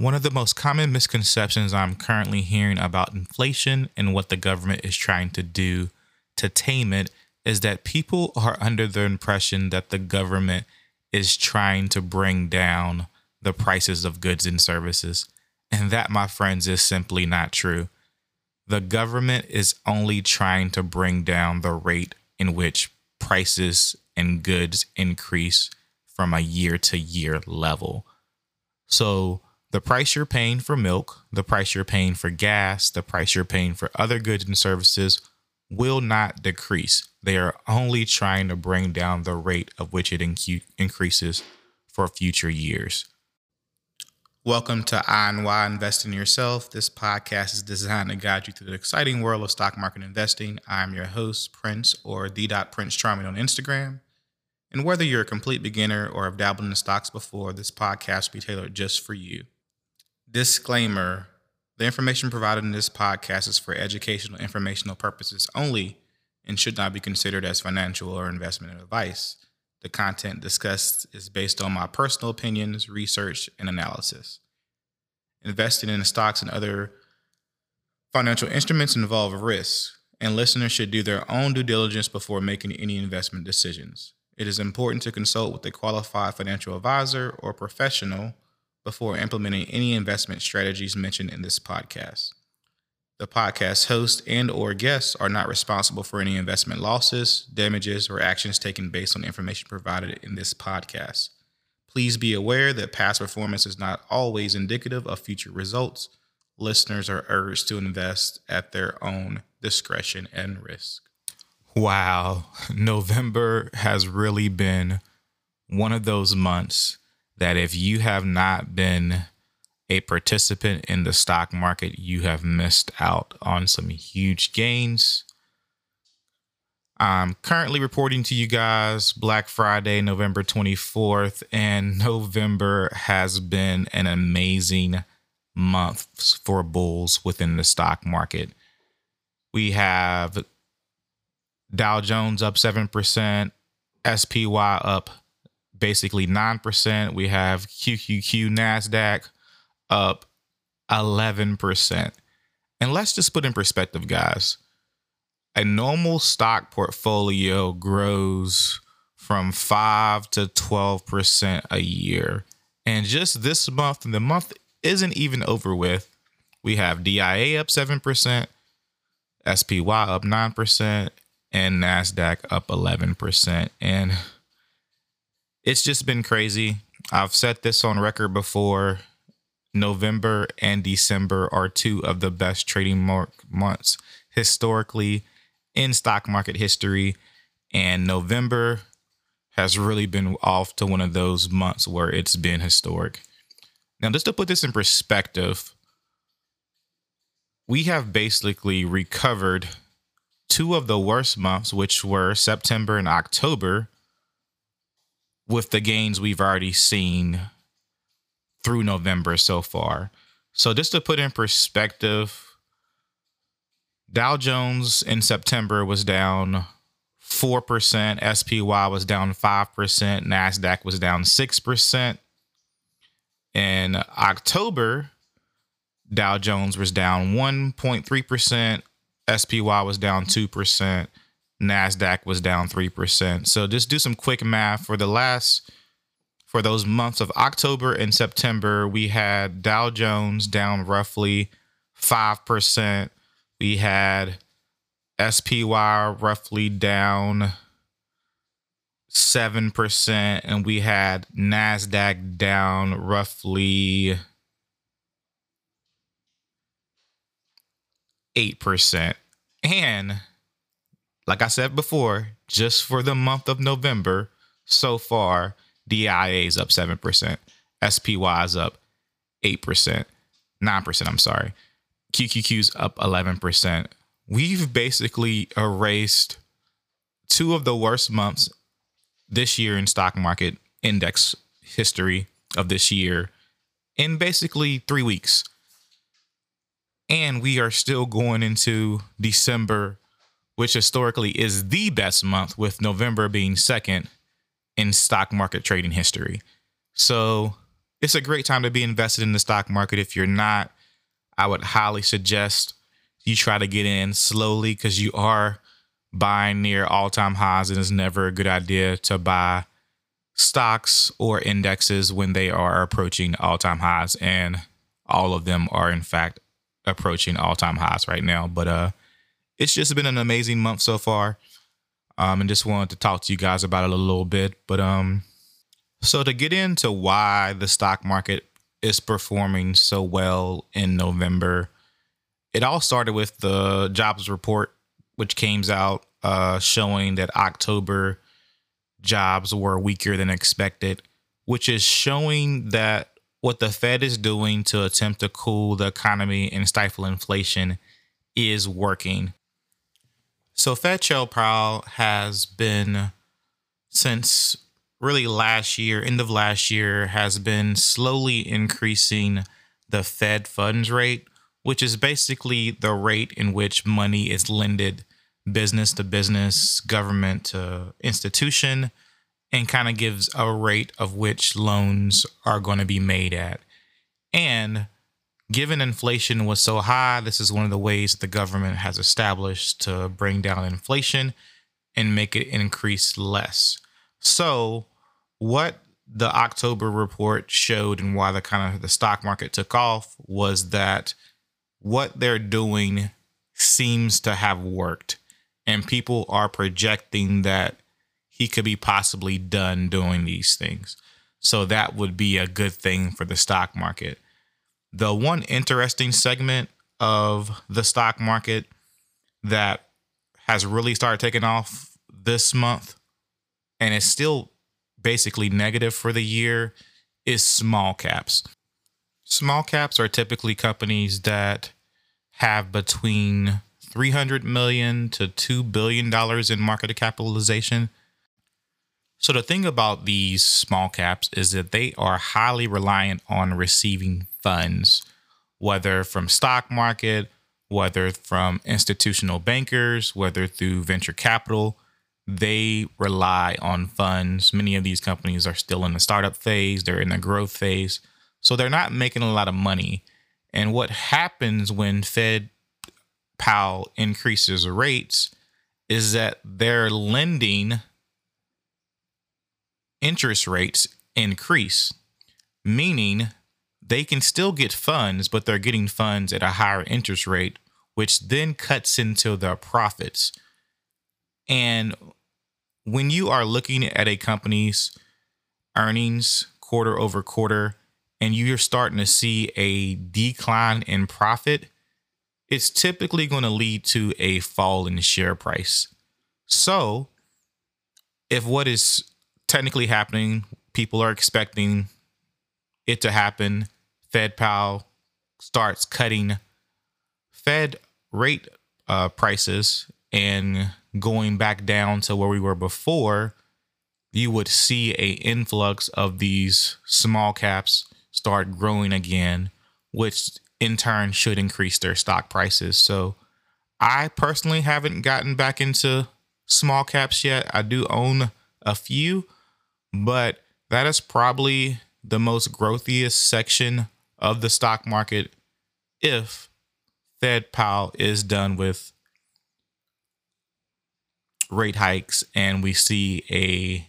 One of the most common misconceptions I'm currently hearing about inflation and what the government is trying to do to tame it is that people are under the impression that the government is trying to bring down the prices of goods and services. And that, my friends, is simply not true. The government is only trying to bring down the rate in which prices and goods increase from a year to year level. So, the price you're paying for milk, the price you're paying for gas, the price you're paying for other goods and services will not decrease. They are only trying to bring down the rate of which it incu- increases for future years. Welcome to I and Why Invest in Yourself. This podcast is designed to guide you through the exciting world of stock market investing. I'm your host, Prince, or Prince Charming on Instagram. And whether you're a complete beginner or have dabbled in stocks before, this podcast will be tailored just for you. Disclaimer The information provided in this podcast is for educational informational purposes only and should not be considered as financial or investment advice. The content discussed is based on my personal opinions, research, and analysis. Investing in stocks and other financial instruments involve risks, and listeners should do their own due diligence before making any investment decisions. It is important to consult with a qualified financial advisor or professional before implementing any investment strategies mentioned in this podcast. The podcast host and or guests are not responsible for any investment losses, damages, or actions taken based on information provided in this podcast. Please be aware that past performance is not always indicative of future results. Listeners are urged to invest at their own discretion and risk. Wow, November has really been one of those months that if you have not been a participant in the stock market, you have missed out on some huge gains. I'm currently reporting to you guys Black Friday, November 24th, and November has been an amazing month for bulls within the stock market. We have Dow Jones up 7%, SPY up basically 9%. We have QQQ NASDAQ up 11%. And let's just put in perspective, guys. A normal stock portfolio grows from 5 to 12% a year. And just this month, and the month isn't even over with, we have DIA up 7%, SPY up 9%, and NASDAQ up 11%. And it's just been crazy. I've set this on record before. November and December are two of the best trading mark months historically in stock market history. And November has really been off to one of those months where it's been historic. Now, just to put this in perspective, we have basically recovered two of the worst months, which were September and October, with the gains we've already seen through November so far. So just to put in perspective, Dow Jones in September was down 4%, SPY was down 5%, NASDAQ was down 6%. In October, Dow Jones was down 1.3%, SPY was down 2%, NASDAQ was down 3%. So just do some quick math for the last for those months of October and September, we had Dow Jones down roughly 5%. We had SPY roughly down 7%. And we had NASDAQ down roughly 8%. And like I said before, just for the month of November so far, DIA is up 7%. SPY is up 8%, 9%, I'm sorry. QQQ's up 11%. We've basically erased two of the worst months this year in stock market index history of this year in basically three weeks. And we are still going into December, which historically is the best month, with November being second in stock market trading history. So it's a great time to be invested in the stock market. If you're not, I would highly suggest you try to get in slowly because you are buying near all time highs, and it's never a good idea to buy stocks or indexes when they are approaching all time highs. And all of them are, in fact, approaching all time highs right now. But uh, it's just been an amazing month so far. Um, and just wanted to talk to you guys about it a little bit. But um, so to get into why the stock market is performing so well in November, it all started with the jobs report, which came out uh, showing that October jobs were weaker than expected, which is showing that what the Fed is doing to attempt to cool the economy and stifle inflation is working. So Fed Chair Powell has been since really last year, end of last year, has been slowly increasing the Fed funds rate, which is basically the rate in which money is lended business to business, government to institution, and kind of gives a rate of which loans are going to be made at. And given inflation was so high, this is one of the ways that the government has established to bring down inflation and make it increase less. So, what the October report showed and why the kind of the stock market took off was that what they're doing seems to have worked and people are projecting that he could be possibly done doing these things. So that would be a good thing for the stock market. The one interesting segment of the stock market that has really started taking off this month and is still basically negative for the year is small caps. Small caps are typically companies that have between 300 million to 2 billion dollars in market capitalization. So the thing about these small caps is that they are highly reliant on receiving funds, whether from stock market, whether from institutional bankers, whether through venture capital. They rely on funds. Many of these companies are still in the startup phase, they're in the growth phase. So they're not making a lot of money. And what happens when Fed Powell increases rates is that their lending interest rates increase, meaning they can still get funds, but they're getting funds at a higher interest rate, which then cuts into their profits. And when you are looking at a company's earnings quarter over quarter and you're starting to see a decline in profit, it's typically going to lead to a fall in the share price. So, if what is technically happening, people are expecting it to happen Fed Powell starts cutting Fed rate uh, prices and going back down to where we were before, you would see a influx of these small caps start growing again, which in turn should increase their stock prices. So I personally haven't gotten back into small caps yet. I do own a few, but that is probably the most growthiest section of the stock market if Fed Powell is done with rate hikes and we see a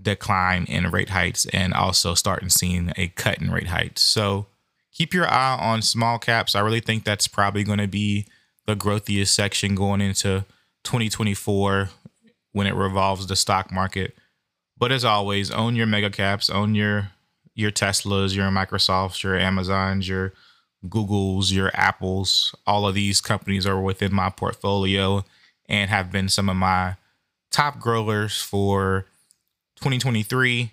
decline in rate hikes and also starting seeing a cut in rate hikes. So keep your eye on small caps. I really think that's probably going to be the growthiest section going into 2024 when it revolves the stock market. But as always, own your mega caps, own your your Teslas, your Microsofts, your Amazons, your Googles, your Apples, all of these companies are within my portfolio and have been some of my top growers for 2023.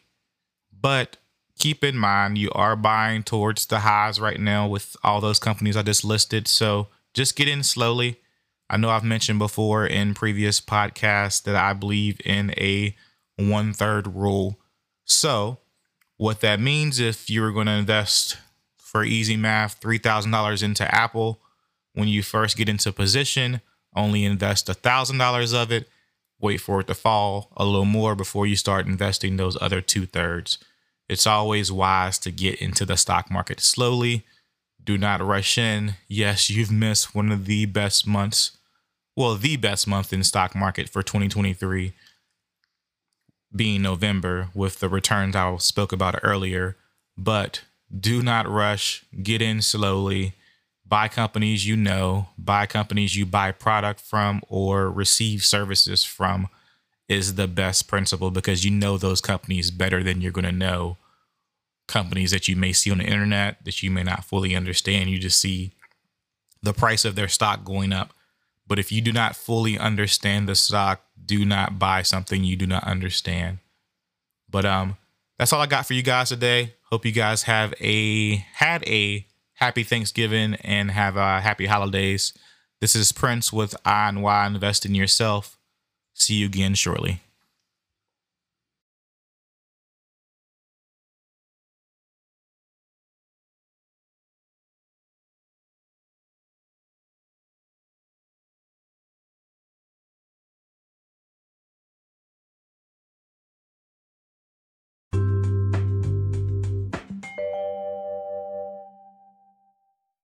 But keep in mind, you are buying towards the highs right now with all those companies I just listed. So just get in slowly. I know I've mentioned before in previous podcasts that I believe in a one third rule. So what that means if you're going to invest for easy math $3,000 into Apple, when you first get into position, only invest $1,000 of it, wait for it to fall a little more before you start investing those other two thirds. It's always wise to get into the stock market slowly. Do not rush in. Yes, you've missed one of the best months, well, the best month in stock market for 2023 being November with the returns I spoke about earlier. But do not rush, get in slowly, buy companies you know, buy companies you buy product from or receive services from is the best principle because you know those companies better than you're going to know companies that you may see on the internet that you may not fully understand. You just see the price of their stock going up. But if you do not fully understand the stock, do not buy something you do not understand. But um that's all I got for you guys today. Hope you guys have a had a happy Thanksgiving and have a happy holidays. This is Prince with I and Y Invest in Yourself. See you again shortly.